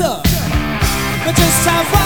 Tough. But just have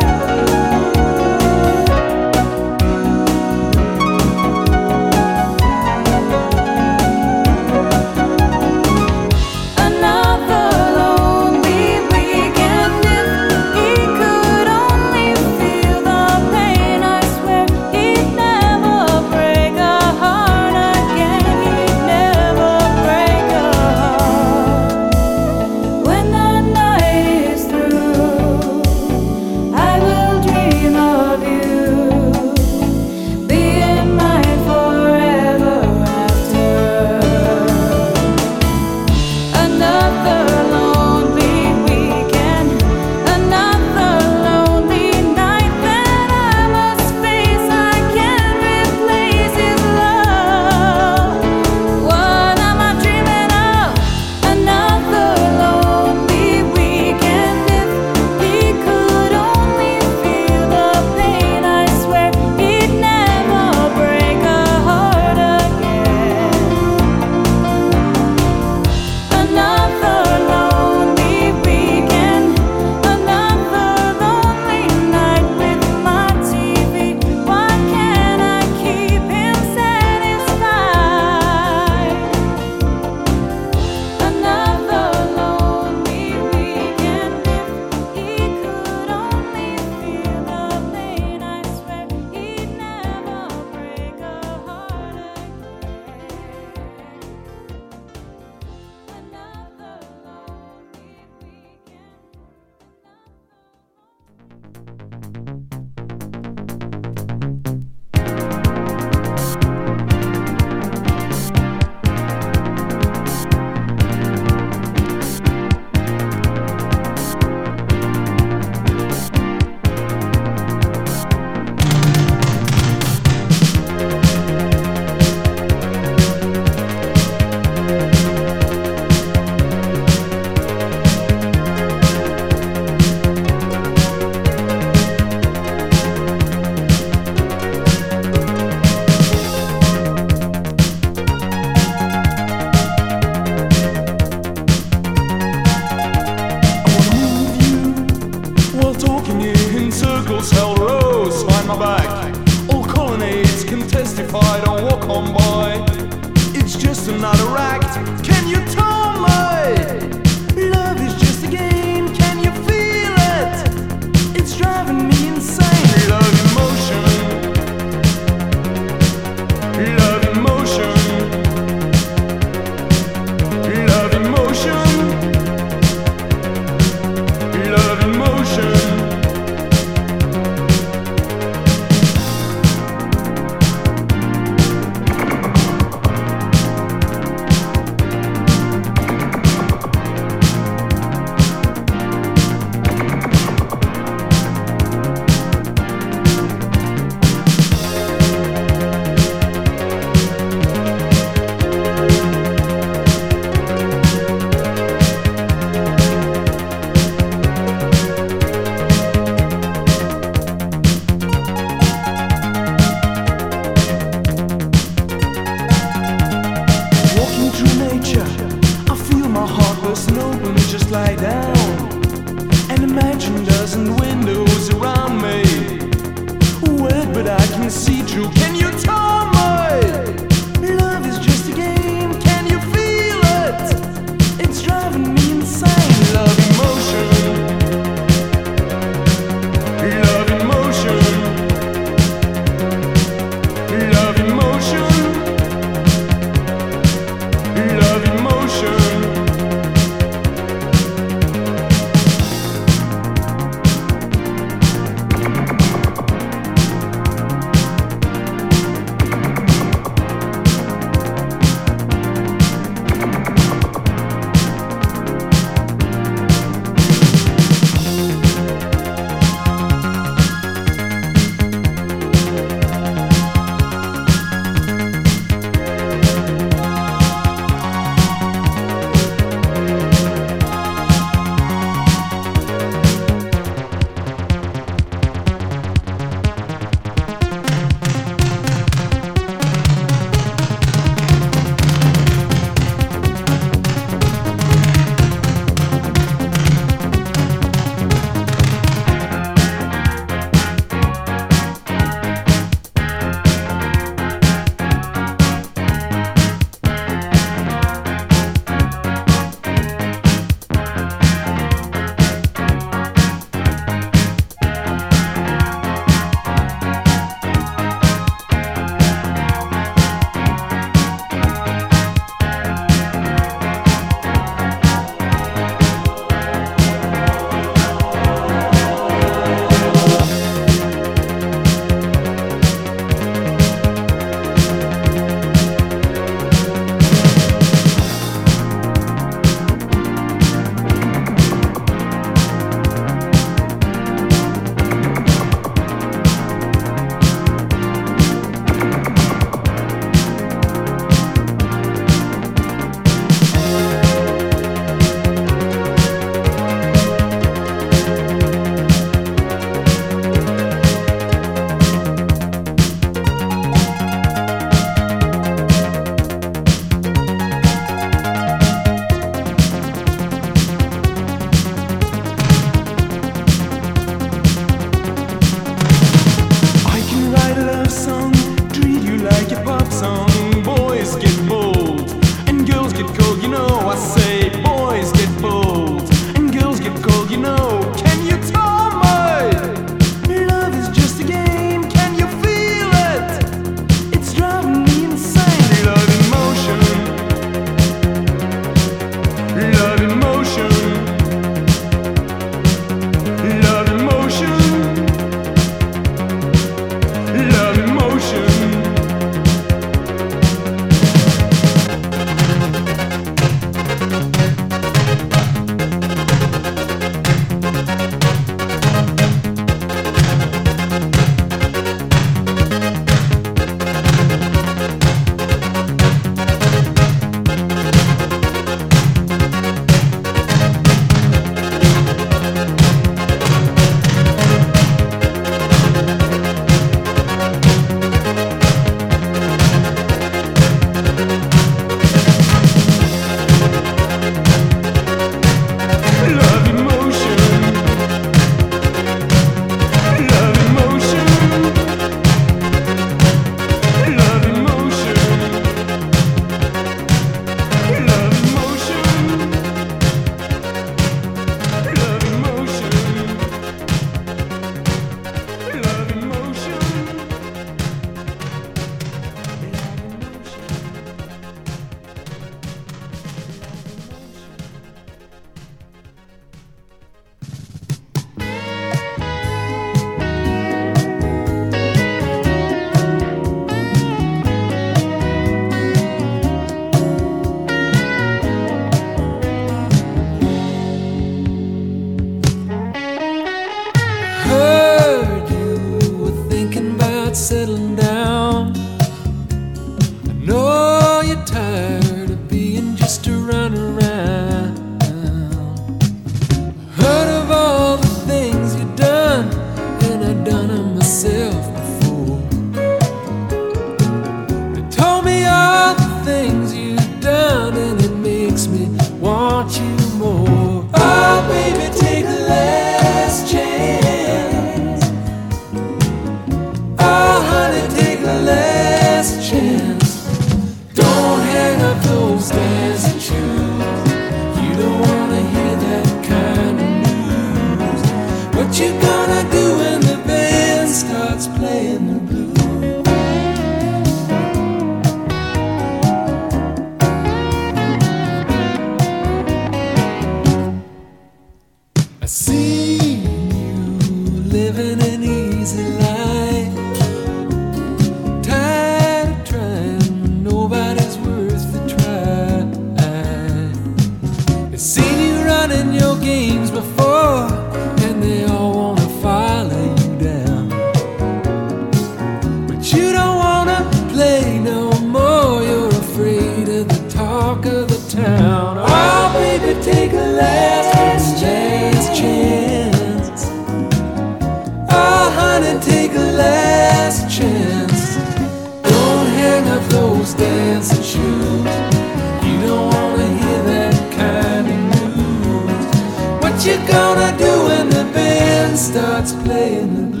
you gonna do when the band starts playing the blues?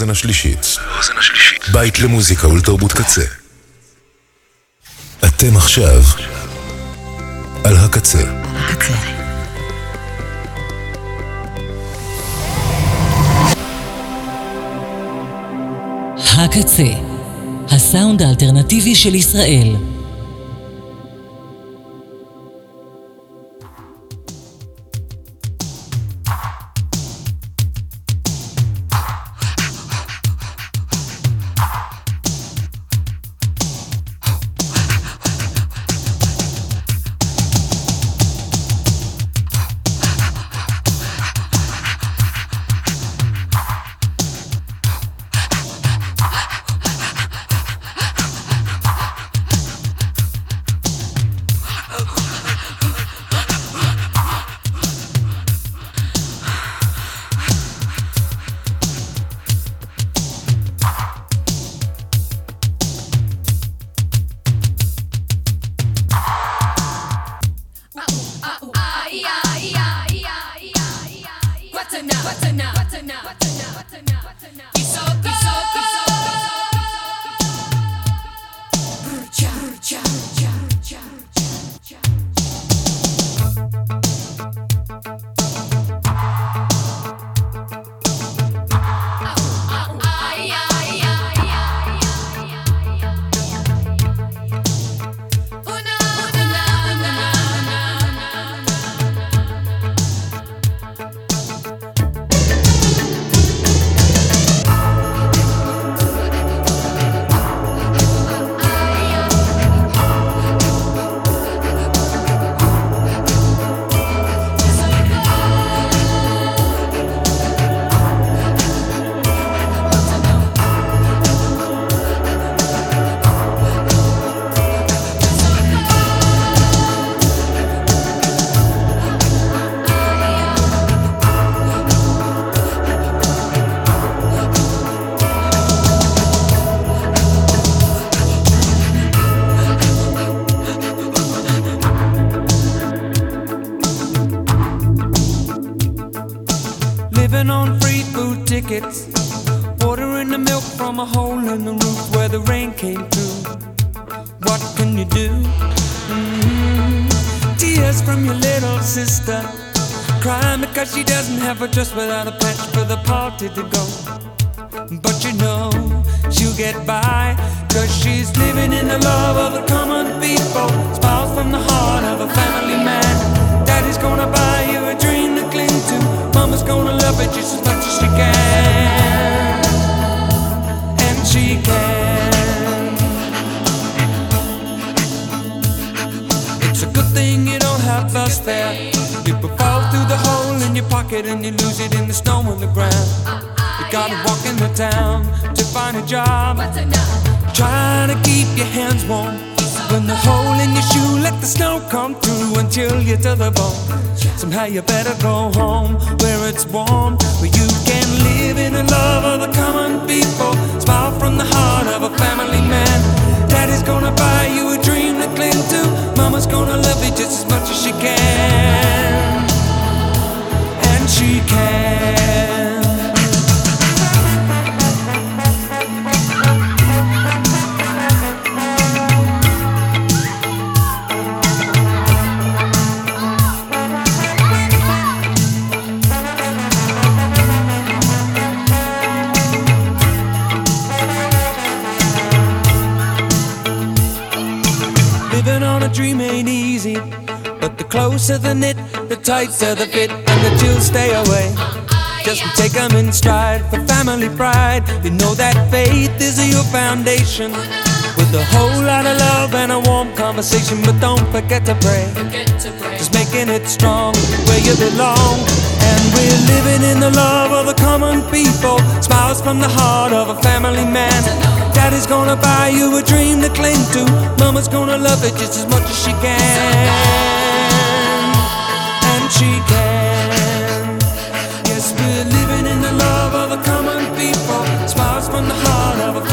האוזן השלישית. בית למוזיקה ולתרבות קצה. אתם עכשיו על הקצה. הקצה, הסאונד האלטרנטיבי של ישראל. Tickets. Ordering the milk from a hole in the roof where the rain came through. What can you do? Mhm. Tears from your little sister. Crying because she doesn't have a dress without a patch for the party to go. But you know she'll get by. Cause she's living in the love of the common people. Smiles from the heart of a family man. Daddy's gonna buy you a dream to cling to. Mama's gonna love it just as much as she can. And she can. It's a good thing you don't have us there. People fall through the hole in your pocket and you lose it in the snow on the ground. You gotta walk in the town to find a job. Trying to keep your hands warm. When the hole in your shoe, let the snow come through until you're to the bone. Somehow you better go home where it's warm, where you can live in the love of the common people. Smile from the heart of a family man. Daddy's gonna buy you a dream to cling to. Mama's gonna love you just as much as she can. And she can. Ain't easy, but the closer the knit, the tighter the fit, and the chills stay away. Just take 'em in stride for family pride. You know that faith is your foundation. With a whole lot of love and a warm conversation, but don't forget to pray. Just making it strong where you belong. And we're living in the love of the common people. Smiles from the heart of a family man. Daddy's gonna buy you a dream to cling to. Mama's gonna love it just as much as she can. And she can. Yes, we're living in the love of the common people. Smiles from the heart of a